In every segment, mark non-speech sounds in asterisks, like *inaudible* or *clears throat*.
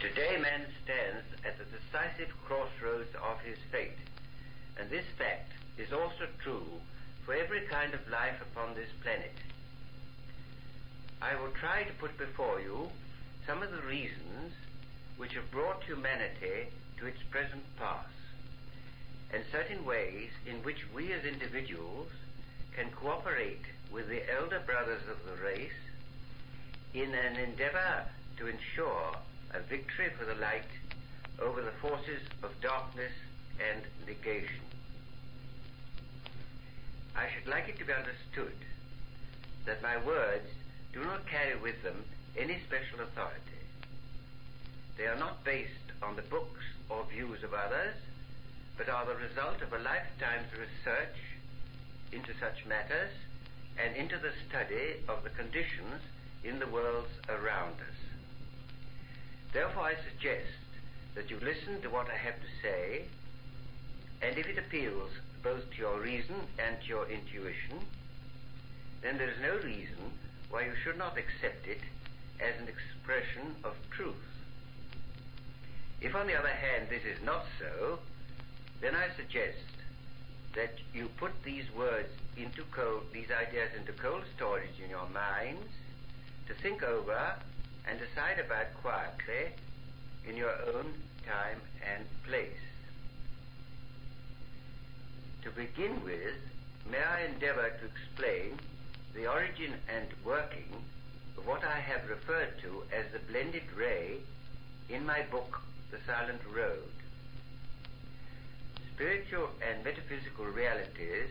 Today man stands at the decisive crossroads of his fate, and this fact is also true for every kind of life upon this planet. I will try to put before you some of the reasons which have brought humanity to its present pass, and certain ways in which we as individuals can cooperate with the elder brothers of the race in an endeavor to ensure a victory for the light over the forces of darkness and negation. I should like it to be understood that my words do not carry with them any special authority. They are not based on the books or views of others, but are the result of a lifetime's research into such matters and into the study of the conditions in the worlds around us. Therefore, I suggest that you listen to what I have to say, and if it appeals both to your reason and to your intuition, then there is no reason why you should not accept it as an expression of truth. If, on the other hand, this is not so, then I suggest that you put these words into cold, these ideas into cold storage in your minds to think over and decide about quietly in your own time and place. To begin with, may I endeavor to explain the origin and working of what I have referred to as the blended ray in my book, The Silent Road. Spiritual and metaphysical realities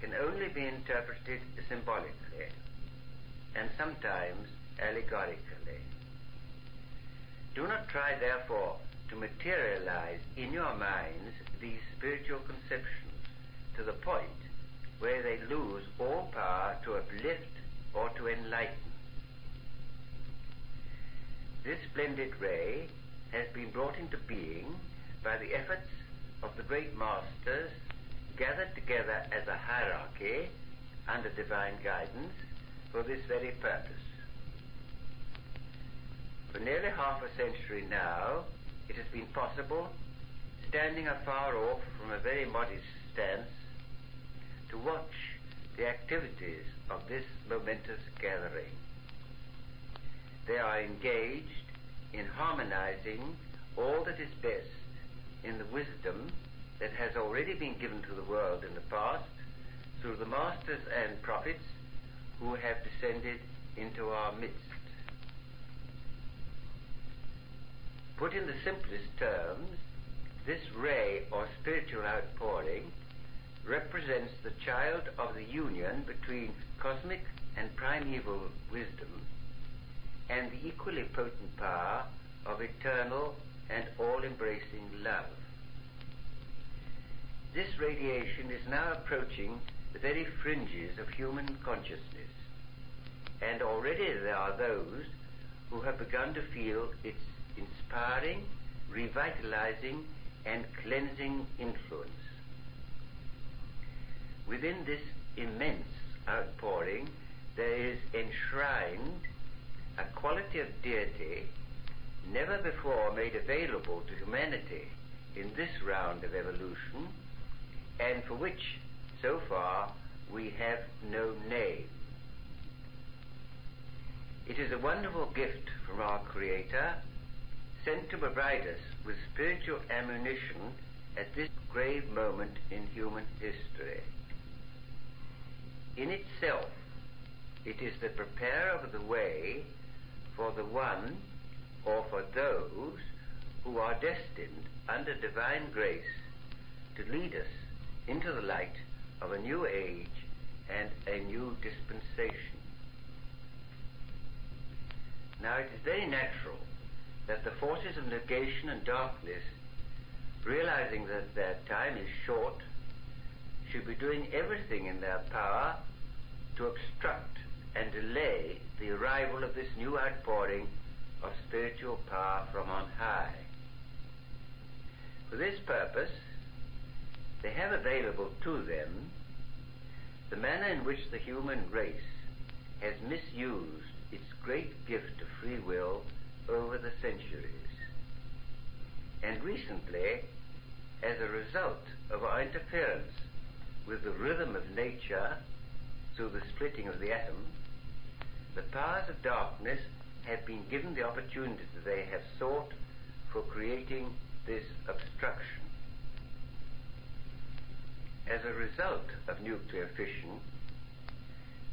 can only be interpreted symbolically and sometimes allegorically. Do not try, therefore, to materialize in your minds these spiritual conceptions to the point where they lose all power to uplift or to enlighten. This blended ray has been brought into being by the efforts of the great masters gathered together as a hierarchy under divine guidance for this very purpose. For nearly half a century now, it has been possible, standing afar off from a very modest stance, to watch the activities of this momentous gathering. They are engaged in harmonizing all that is best in the wisdom that has already been given to the world in the past through the masters and prophets who have descended into our midst. Put in the simplest terms, this ray or spiritual outpouring represents the child of the union between cosmic and primeval wisdom and the equally potent power of eternal and all-embracing love. This radiation is now approaching the very fringes of human consciousness, and already there are those who have begun to feel its inspiring, revitalizing, and cleansing influence. Within this immense outpouring, there is enshrined a quality of deity never before made available to humanity in this round of evolution, and for which, so far, we have no name. It is a wonderful gift from our Creator sent to provide us with spiritual ammunition at this grave moment in human history. In itself, it is the preparer of the way for the one or for those who are destined under divine grace to lead us into the light of a new age and a new dispensation. Now it is very natural that the forces of negation and darkness, realizing that their time is short, should be doing everything in their power to obstruct and delay the arrival of this new outpouring of spiritual power from on high. For this purpose, they have available to them the manner in which the human race has misused its great gift of free will over the centuries. And recently, as a result of our interference with the rhythm of nature through the splitting of the atom, the powers of darkness have been given the opportunity that they have sought for creating this obstruction. As a result of nuclear fission,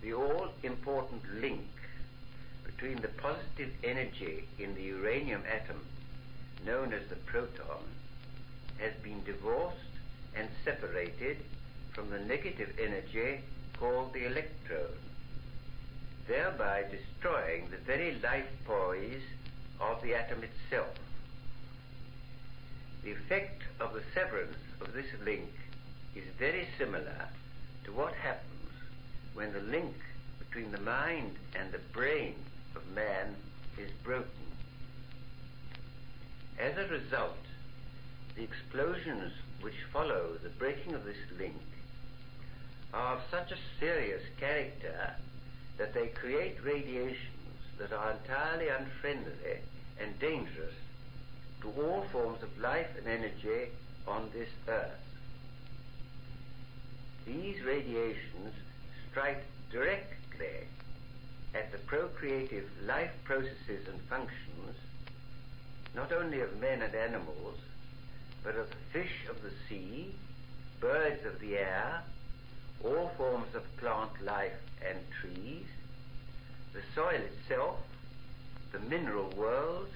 the all important link between the positive energy in the uranium atom, known as the proton, has been divorced and separated from the negative energy called the electron, thereby destroying the very life poise of the atom itself. The effect of the severance of this link is very similar to what happens when the link between the mind and the brain of man is broken. As a result, the explosions which follow the breaking of this link are of such a serious character that they create radiations that are entirely unfriendly and dangerous to all forms of life and energy on this earth. These radiations strike directly procreative life processes and functions, not only of men and animals, but of the fish of the sea, birds of the air, all forms of plant life and trees, the soil itself, the mineral world,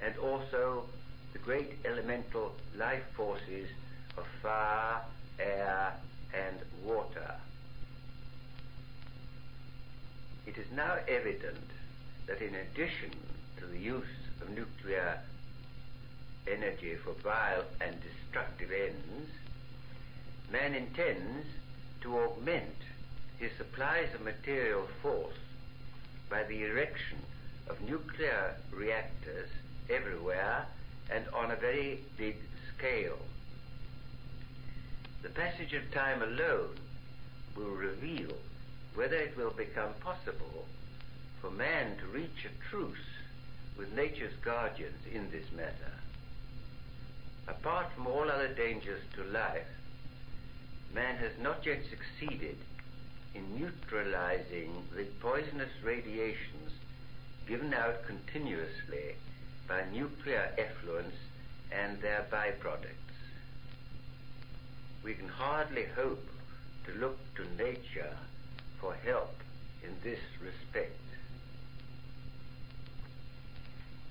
and also the great elemental life forces of fire, air, and water. It is now evident that in addition to the use of nuclear energy for vile and destructive ends, man intends to augment his supplies of material force by the erection of nuclear reactors everywhere and on a very big scale. The passage of time alone will reveal whether it will become possible for man to reach a truce with nature's guardians in this matter. Apart from all other dangers to life, man has not yet succeeded in neutralizing the poisonous radiations given out continuously by nuclear effluents and their byproducts. We can hardly hope to look to nature for help in this respect.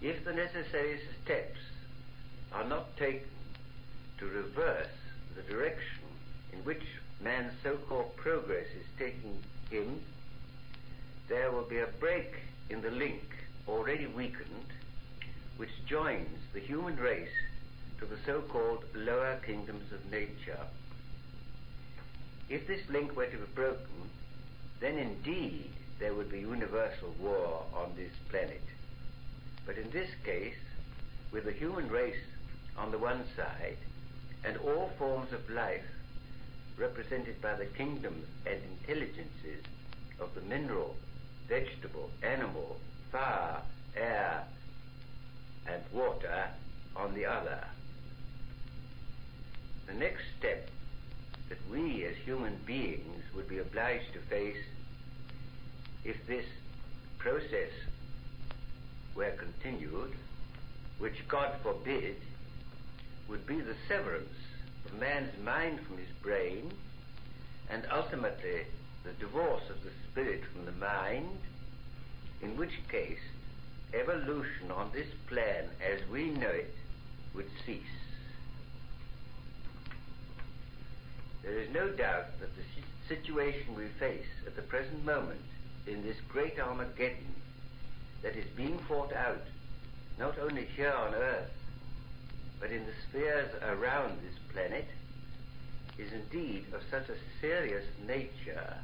If the necessary steps are not taken to reverse the direction in which man's so-called progress is taking him, there will be a break in the link already weakened which joins the human race to the so-called lower kingdoms of nature. If this link were to be broken, then indeed there would be universal war on this planet. But in this case, with the human race on the one side and all forms of life represented by the kingdoms and intelligences of the mineral, vegetable, animal, fire, air, and water on the other. The next step that we as human beings would be obliged to face if this process were continued, which God forbid, would be the severance of man's mind from his brain and ultimately the divorce of the spirit from the mind, in which case evolution on this plan as we know it would cease. There is no doubt that the situation we face at the present moment in this great Armageddon that is being fought out not only here on earth but in the spheres around this planet is indeed of such a serious nature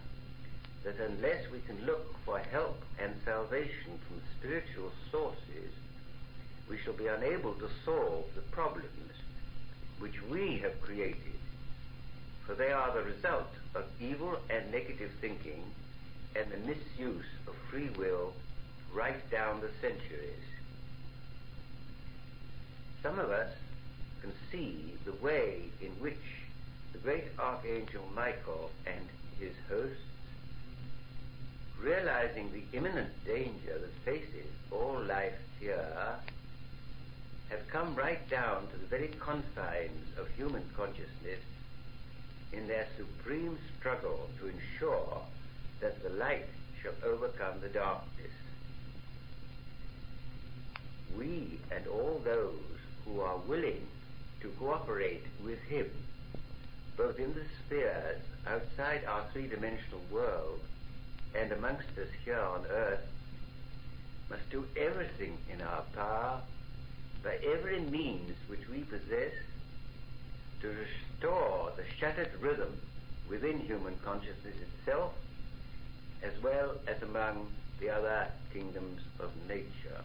that unless we can look for help and salvation from spiritual sources, we shall be unable to solve the problems which we have created for they are the result of evil and negative thinking and the misuse of free will right down the centuries. Some of us can see the way in which the great Archangel Michael and his hosts, realizing the imminent danger that faces all life here, have come right down to the very confines of human consciousness in their supreme struggle to ensure that the light shall overcome the darkness. We and all those who are willing to cooperate with him, both in the spheres outside our three-dimensional world and amongst us here on earth, must do everything in our power by every means which we possess to restore the shattered rhythm within human consciousness itself as well as among the other kingdoms of nature.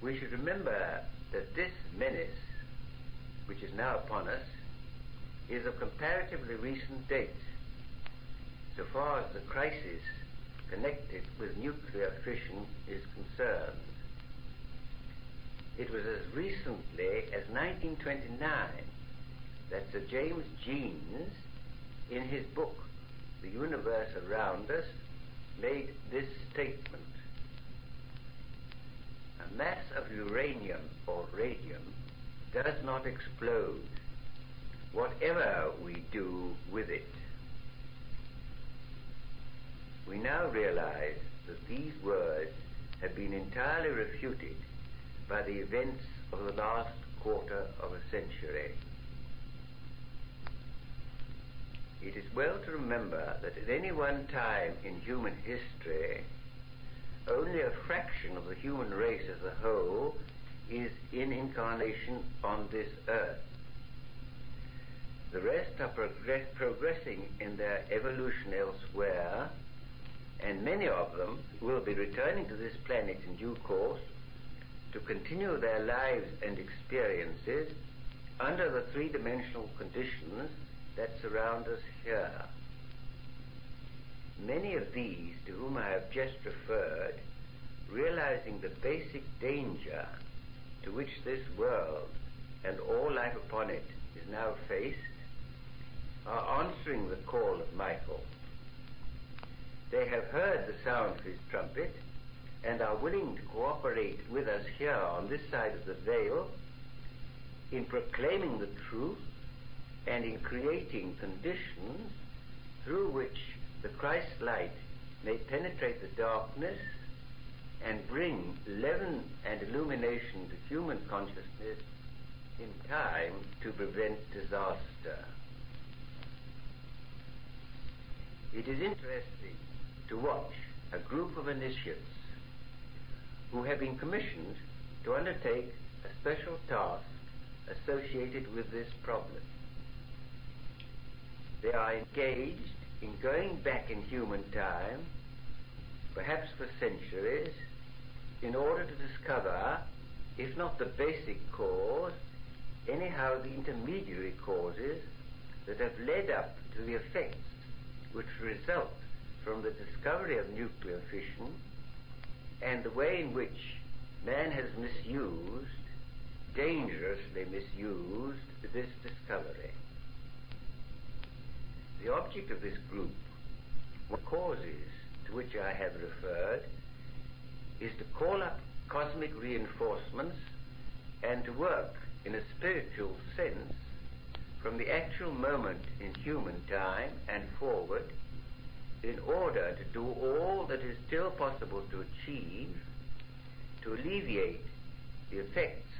We should remember that this menace, which is now upon us, is of comparatively recent date, so far as the crisis connected with nuclear fission is concerned. It was as recently as 1929 that Sir James Jeans, in his book The Universe Around Us, made this statement. A mass of uranium or radium does not explode, whatever we do with it. We now realize that these words have been entirely refuted by the events of the last quarter of a century. It is well to remember that at any one time in human history, only a fraction of the human race as a whole is in incarnation on this earth. The rest are progress- progressing in their evolution elsewhere, and many of them will be returning to this planet in due course to continue their lives and experiences under the three-dimensional conditions that surround us here. Many of these to whom I have just referred, realizing the basic danger to which this world and all life upon it is now faced, are answering the call of Michael. They have heard the sound of his trumpet and are willing to cooperate with us here on this side of the veil in proclaiming the truth and in creating conditions through which the Christ light may penetrate the darkness and bring leaven and illumination to human consciousness in time to prevent disaster. It is interesting to watch a group of initiates who have been commissioned to undertake a special task associated with this problem. They are engaged in going back in human time, perhaps for centuries, in order to discover, if not the basic cause, anyhow the intermediary causes that have led up to the effects which result from the discovery of nuclear fission and the way in which man has misused, dangerously misused, this discovery. The object of this group, the causes to which I have referred, is to call up cosmic reinforcements and to work in a spiritual sense from the actual moment in human time and forward in order to do all that is still possible to achieve to alleviate the effects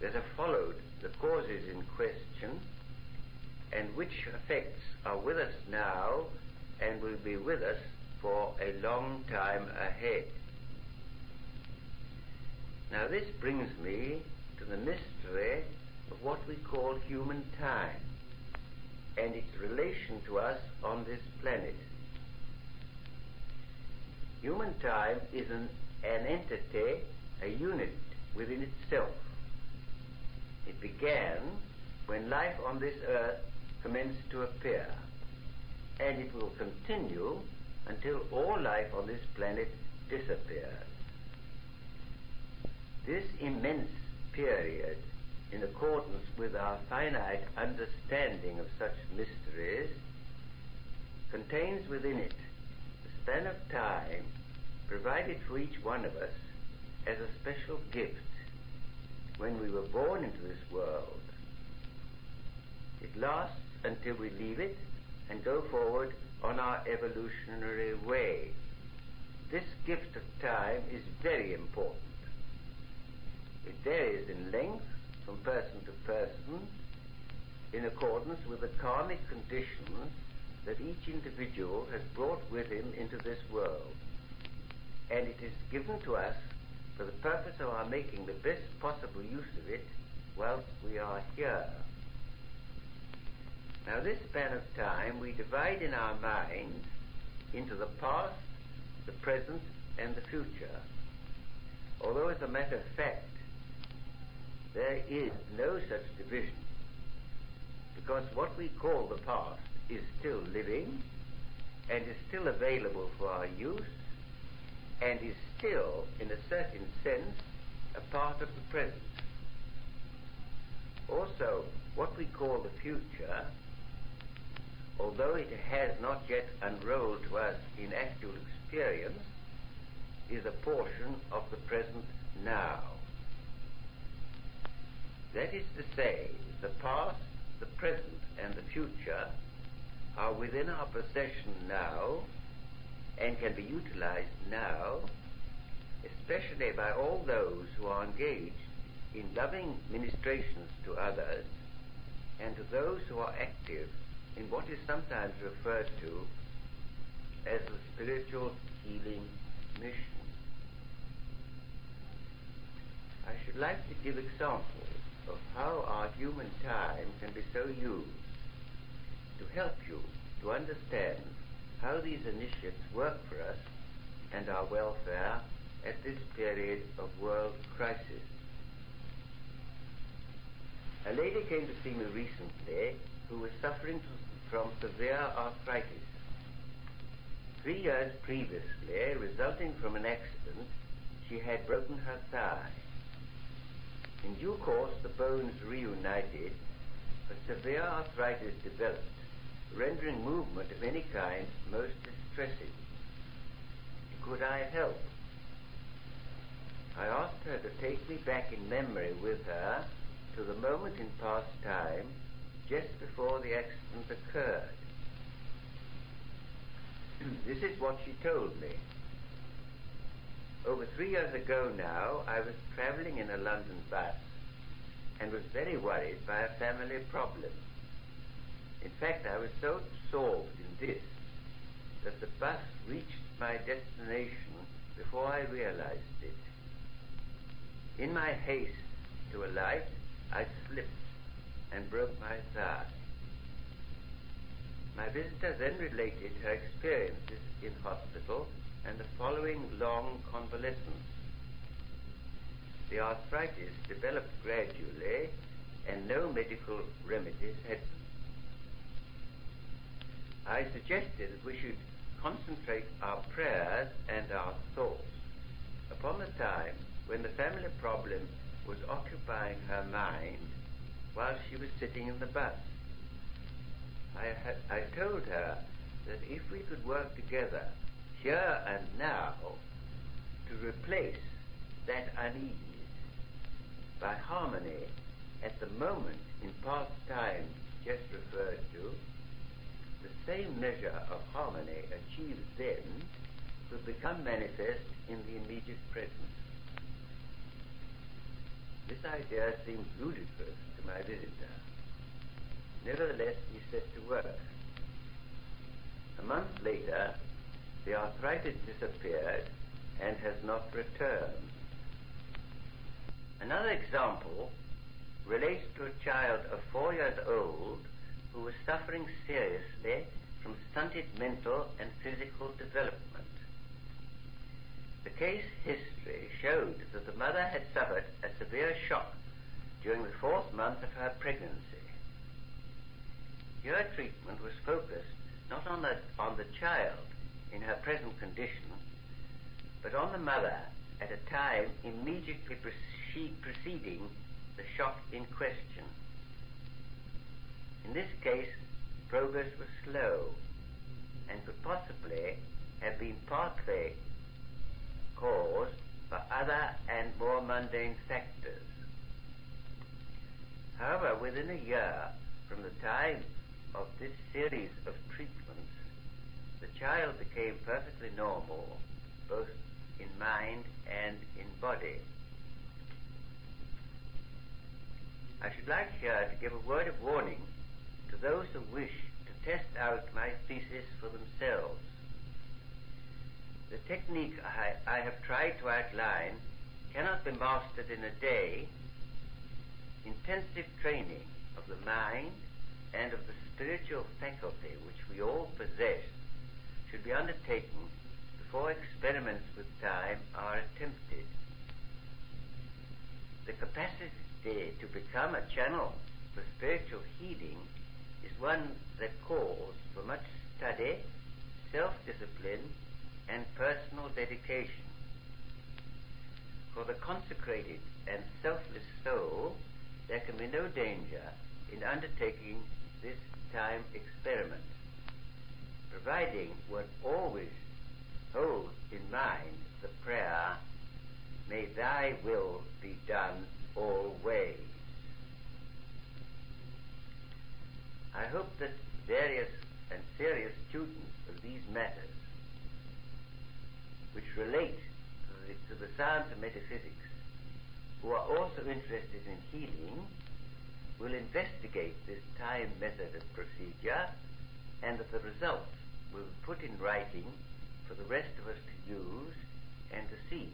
that have followed the causes in question and which effects are with us now and will be with us for a long time ahead. Now this brings me to the mystery of what we call human time and its relation to us on this planet. Human time is an, an entity, a unit within itself. It began when life on this earth commenced to appear, and it will continue until all life on this planet disappears. This immense period, in accordance with our finite understanding of such mysteries, contains within it span of time provided for each one of us as a special gift when we were born into this world. It lasts until we leave it and go forward on our evolutionary way. This gift of time is very important. It varies in length from person to person in accordance with the karmic conditions that each individual has brought with him into this world. And it is given to us for the purpose of our making the best possible use of it whilst we are here. Now, this span of time we divide in our minds into the past, the present, and the future. Although, as a matter of fact, there is no such division, because what we call the past is still living and is still available for our use and is still, in a certain sense, a part of the present. Also, what we call the future, although it has not yet unrolled to us in actual experience, is a portion of the present now. That is to say, the past, the present, and the future are within our possession now and can be utilized now, especially by all those who are engaged in loving ministrations to others and to those who are active in what is sometimes referred to as the spiritual healing mission. I should like to give examples of how our human time can be so used to help you to understand how these initiatives work for us and our welfare at this period of world crisis. A lady came to see me recently who was suffering from severe arthritis. Three years previously, resulting from an accident, she had broken her thigh. In due course, the bones reunited, but severe arthritis developed, rendering movement of any kind most distressing. Could I help? I asked her to take me back in memory with her to the moment in past time just before the accident occurred. *clears throat* this is what she told me. Over three years ago now, I was traveling in a London bus and was very worried by a family problem. In fact, I was so absorbed in this that the bus reached my destination before I realized it. In my haste to alight, I slipped and broke my thigh. My visitor then related her experiences in hospital and the following long convalescence. The arthritis developed gradually and no medical remedies had. I suggested that we should concentrate our prayers and our thoughts upon the time when the family problem was occupying her mind while she was sitting in the bus. I, had, I told her that if we could work together here and now to replace that unease by harmony at the moment in past time just referred to, same measure of harmony achieved then would become manifest in the immediate present. This idea seemed ludicrous to my visitor. Nevertheless, he set to work. A month later, the arthritis disappeared and has not returned. Another example relates to a child of four years old who was suffering seriously from stunted mental and physical development. The case history showed that the mother had suffered a severe shock during the fourth month of her pregnancy. Your treatment was focused not on the, on the child in her present condition, but on the mother at a time immediately preceding the shock in question. In this case, progress was slow and could possibly have been partly caused by other and more mundane factors. However, within a year from the time of this series of treatments, the child became perfectly normal, both in mind and in body. I should like here to give a word of warning to those who wish to test out my thesis for themselves. The technique I, I have tried to outline cannot be mastered in a day. Intensive training of the mind and of the spiritual faculty which we all possess should be undertaken before experiments with time are attempted. The capacity to become a channel for spiritual healing is one that calls for much study, self-discipline, and personal dedication. For the consecrated and selfless soul, there can be no danger in undertaking this time experiment, providing one always holds in mind the prayer, May thy will be done always. I hope that various and serious students of these matters, which relate to the, to the science of metaphysics, who are also interested in healing, will investigate this time method of procedure and that the results will be put in writing for the rest of us to use and to see.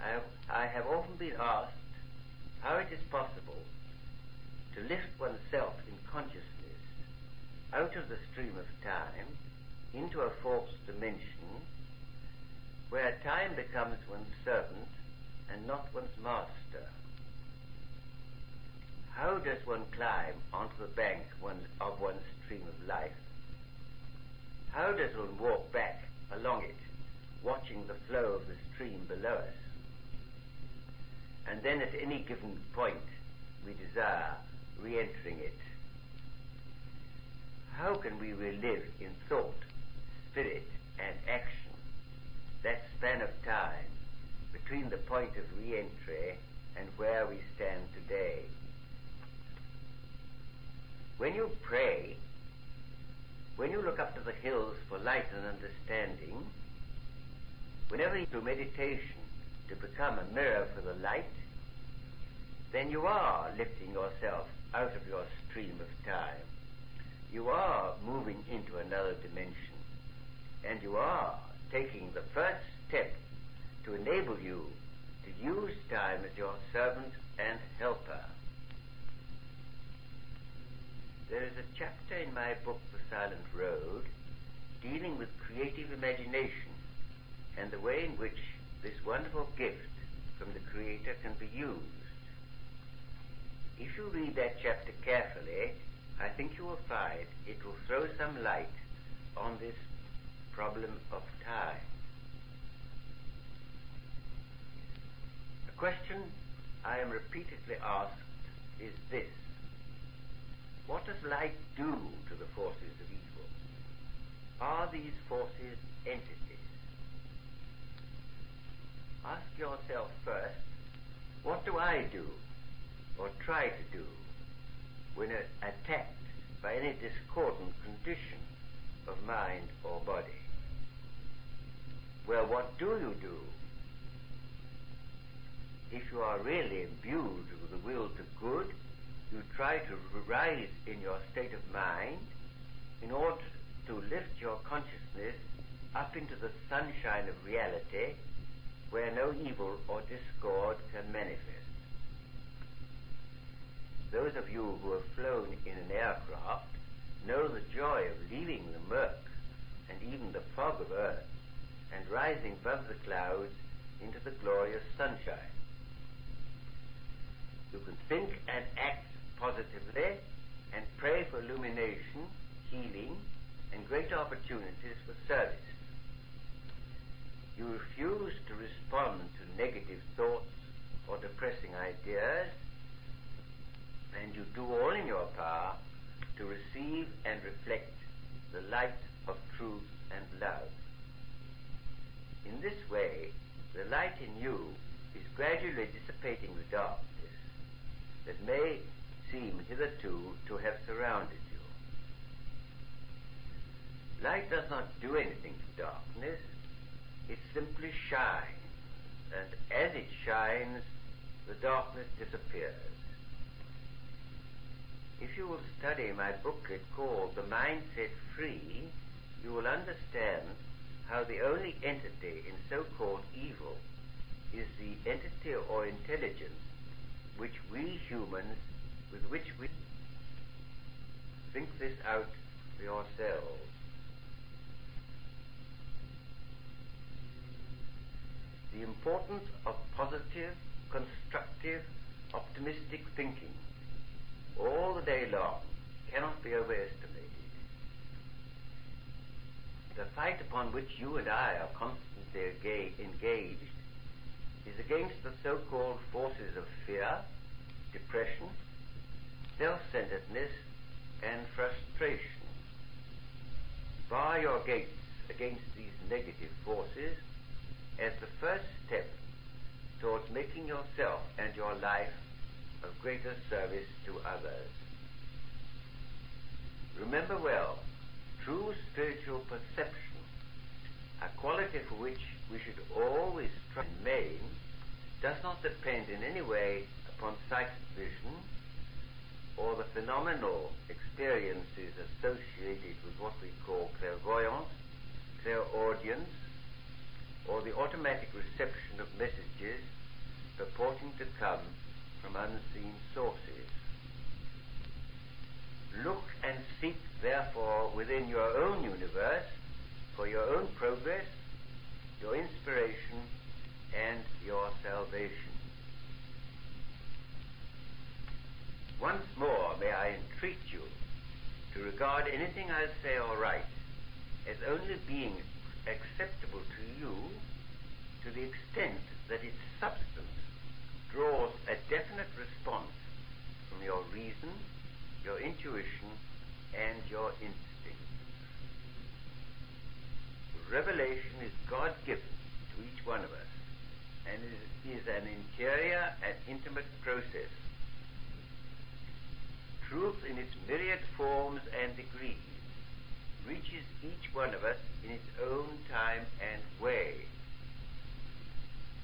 I have, I have often been asked how it is possible to lift oneself in consciousness out of the stream of time into a fourth dimension where time becomes one's servant and not one's master. How does one climb onto the bank of one's stream of life? How does one walk back along it, watching the flow of the stream below us? And then at any given point, we desire re-entering it. How can we relive in thought, spirit, and action that span of time between the point of re-entry and where we stand today? When you pray, when you look up to the hills for light and understanding, whenever you do meditation to become a mirror for the light, then you are lifting yourself out of your stream of time. You are moving into another dimension. And you are taking the first step to enable you to use time as your servant and helper. There is a chapter in my book, The Silent Road, dealing with creative imagination and the way in which this wonderful gift from the Creator can be used. If you read that chapter carefully, I think you will find it will throw some light on this problem of time. A question I am repeatedly asked is this. What does light do to the forces of evil? Are these forces entities? Ask yourself first, what do I do or try to do when attacked by any discordant condition of mind or body? Well, what do you do? If you are really imbued with the will to good, you try to rise in your state of mind in order to lift your consciousness up into the sunshine of reality where no evil or discord can manifest. Those of you who have flown in an aircraft know the joy of leaving the murk and even the fog of earth and rising above the clouds into the glorious sunshine. You can think and act positively and pray for illumination, healing, and great opportunities for service. You refuse to respond to negative thoughts or depressing ideas, and you do all in your power to receive and reflect the light of truth and love. In this way, the light in you is gradually dissipating the darkness that may seem hitherto to have surrounded you. Light does not do anything to darkness, it simply shines, and as it shines, the darkness disappears. If you will study my booklet called The Mind Set Free, you will understand how the only entity in so-called evil is the entity or intelligence which we humans, with which we think this out for yourselves. The importance of positive, constructive, optimistic thinking all the day long cannot be overestimated. The fight upon which you and I are constantly engaged is against the so-called forces of fear, depression, self-centeredness, and frustration. Bar your gates against these negative forces as the first step towards making yourself and your life of greater service to others. Remember well, true spiritual perception, a quality for which we should always try and main, does not depend in any way upon sight vision or the phenomenal experiences associated with what we call clairvoyance, clairaudience, or the automatic reception of messages purporting to come from unseen sources. Look and seek, therefore, within your own universe for your own progress, your inspiration, and your salvation. Once more, may I entreat you to regard anything I say or write as only being acceptable to you to the extent that its substance draws a definite response from your reason, your intuition, and your instinct. Revelation is God given to each one of us and is an interior and intimate process. Truth in its myriad forms and degrees reaches each one of us in its own time and way.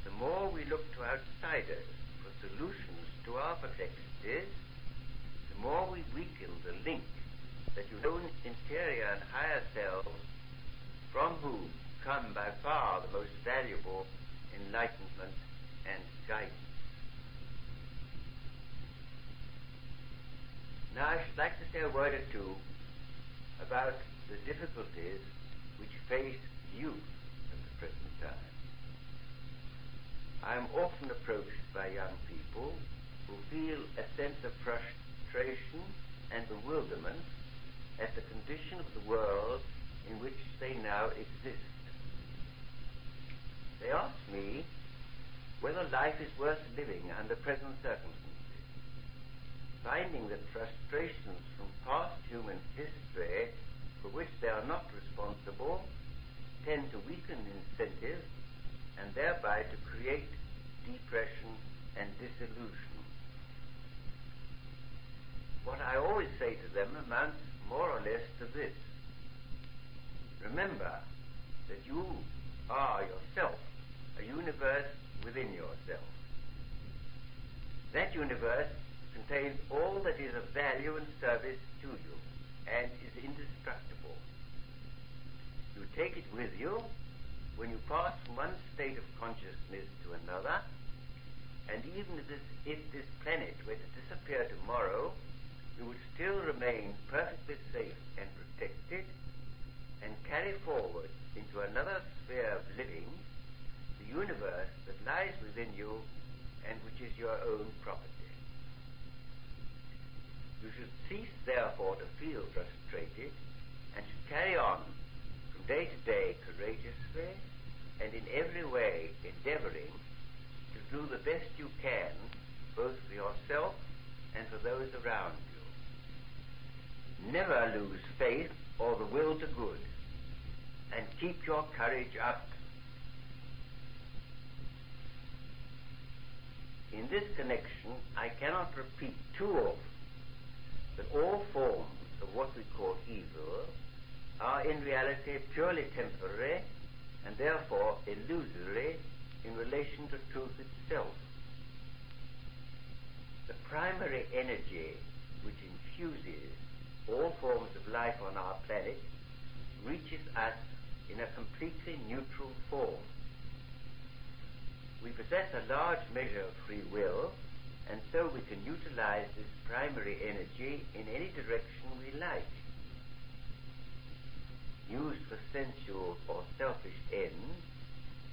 The more we look to outsiders solutions to our perplexities, the more we weaken the link that your own interior and higher selves, from whom come by far the most valuable enlightenment and guidance. Now I should like to say a word or two about the difficulties which face youth at the present time. I am often approached by young people who feel a sense of frustration and bewilderment at the condition of the world in which they now exist. They ask me whether life is worth living under present circumstances, finding that frustrations from past human history for which they are not responsible tend to weaken incentive and thereby to create depression and disillusion. What I always say to them amounts more or less to this. Remember that you are yourself a universe within yourself. That universe contains all that is of value and service to you and is indestructible. You take it with you when you pass from one state of consciousness to another, and even if this, if this planet were to disappear tomorrow, you would still remain perfectly safe and protected and carry forward into another sphere of living the universe that lies within you and which is your own property. You should cease, therefore, to feel frustrated and should carry on from day to day courageously and in every way endeavoring to do the best you can, both for yourself and for those around you. Never lose faith or the will to good, and keep your courage up. In this connection, I cannot repeat too often that all forms of what we call evil are in reality purely temporary and therefore illusory in relation to truth itself. The primary energy which infuses all forms of life on our planet reaches us in a completely neutral form. We possess a large measure of free will, and so we can utilize this primary energy in any direction we like. Used for sensual or selfish ends,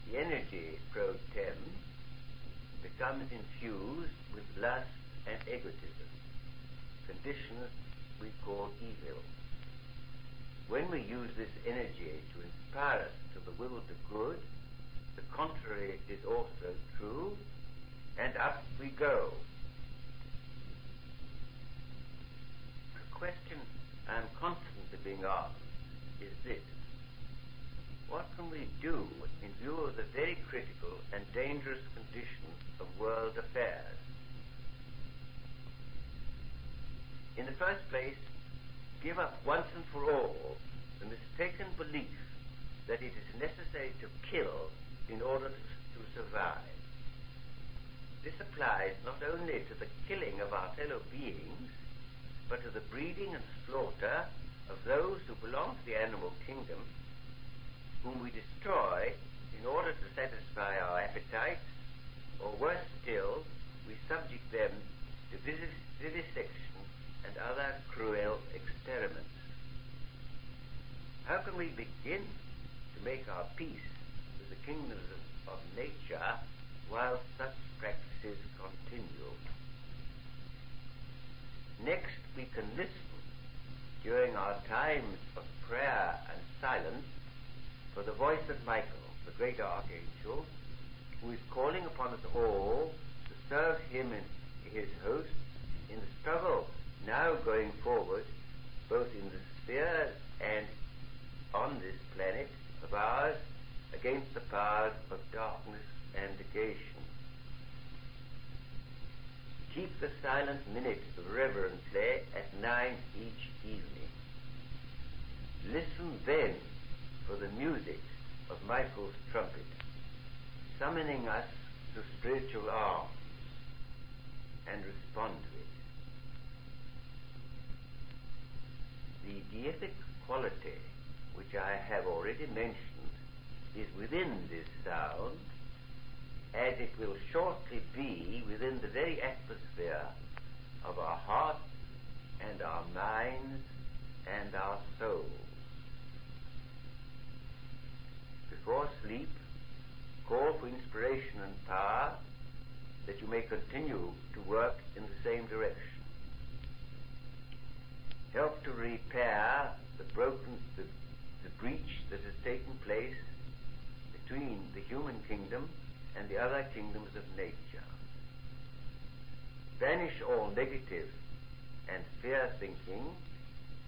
the energy pro tem becomes infused with lust and egotism, conditions we call evil. When we use this energy to inspire us to the will to good, the contrary is also true, and up we go. The question I am constantly being asked is this. What can we do in view of the very critical and dangerous condition of world affairs? In the first place, give up once and for all the mistaken belief that it is necessary to kill in order to, survive. This applies not only to the killing of our fellow beings, but to the breeding and slaughter of those who belong to the animal kingdom, whom we destroy in order to satisfy our appetites, or worse still, we subject them to vivisection and other cruel experiments. How can we begin to make our peace with the kingdoms of, of nature while such practices continue? Next, we can listen during our times of prayer and silence for the voice of Michael, the great archangel, who is calling upon us all to serve him and his hosts in the struggle now going forward, both in the spheres and on this planet of ours, against the powers of darkness and negation. Keep the silent minutes reverently at nine each evening. Listen then for the music of Michael's trumpet, summoning us to spiritual arms, and respond to it. The deific quality which I have already mentioned is within this sound as it will shortly be within the very atmosphere of our hearts and our minds and our souls. Before sleep, call for inspiration and power that you may continue to work in the same direction. Help to repair the broken, the, the breach that has taken place between the human kingdom and the other kingdoms of nature. Banish all negative and fear thinking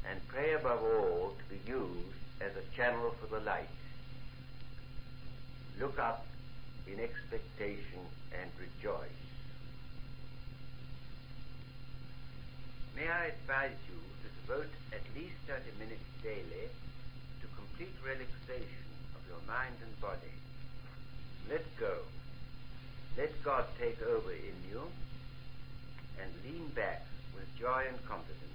and pray above all to be used as a channel for the light. Look up in expectation and rejoice. May I advise you to devote at least 30 minutes daily to complete relaxation of your mind and body. Let go. Let God take over in you and lean back with joy and confidence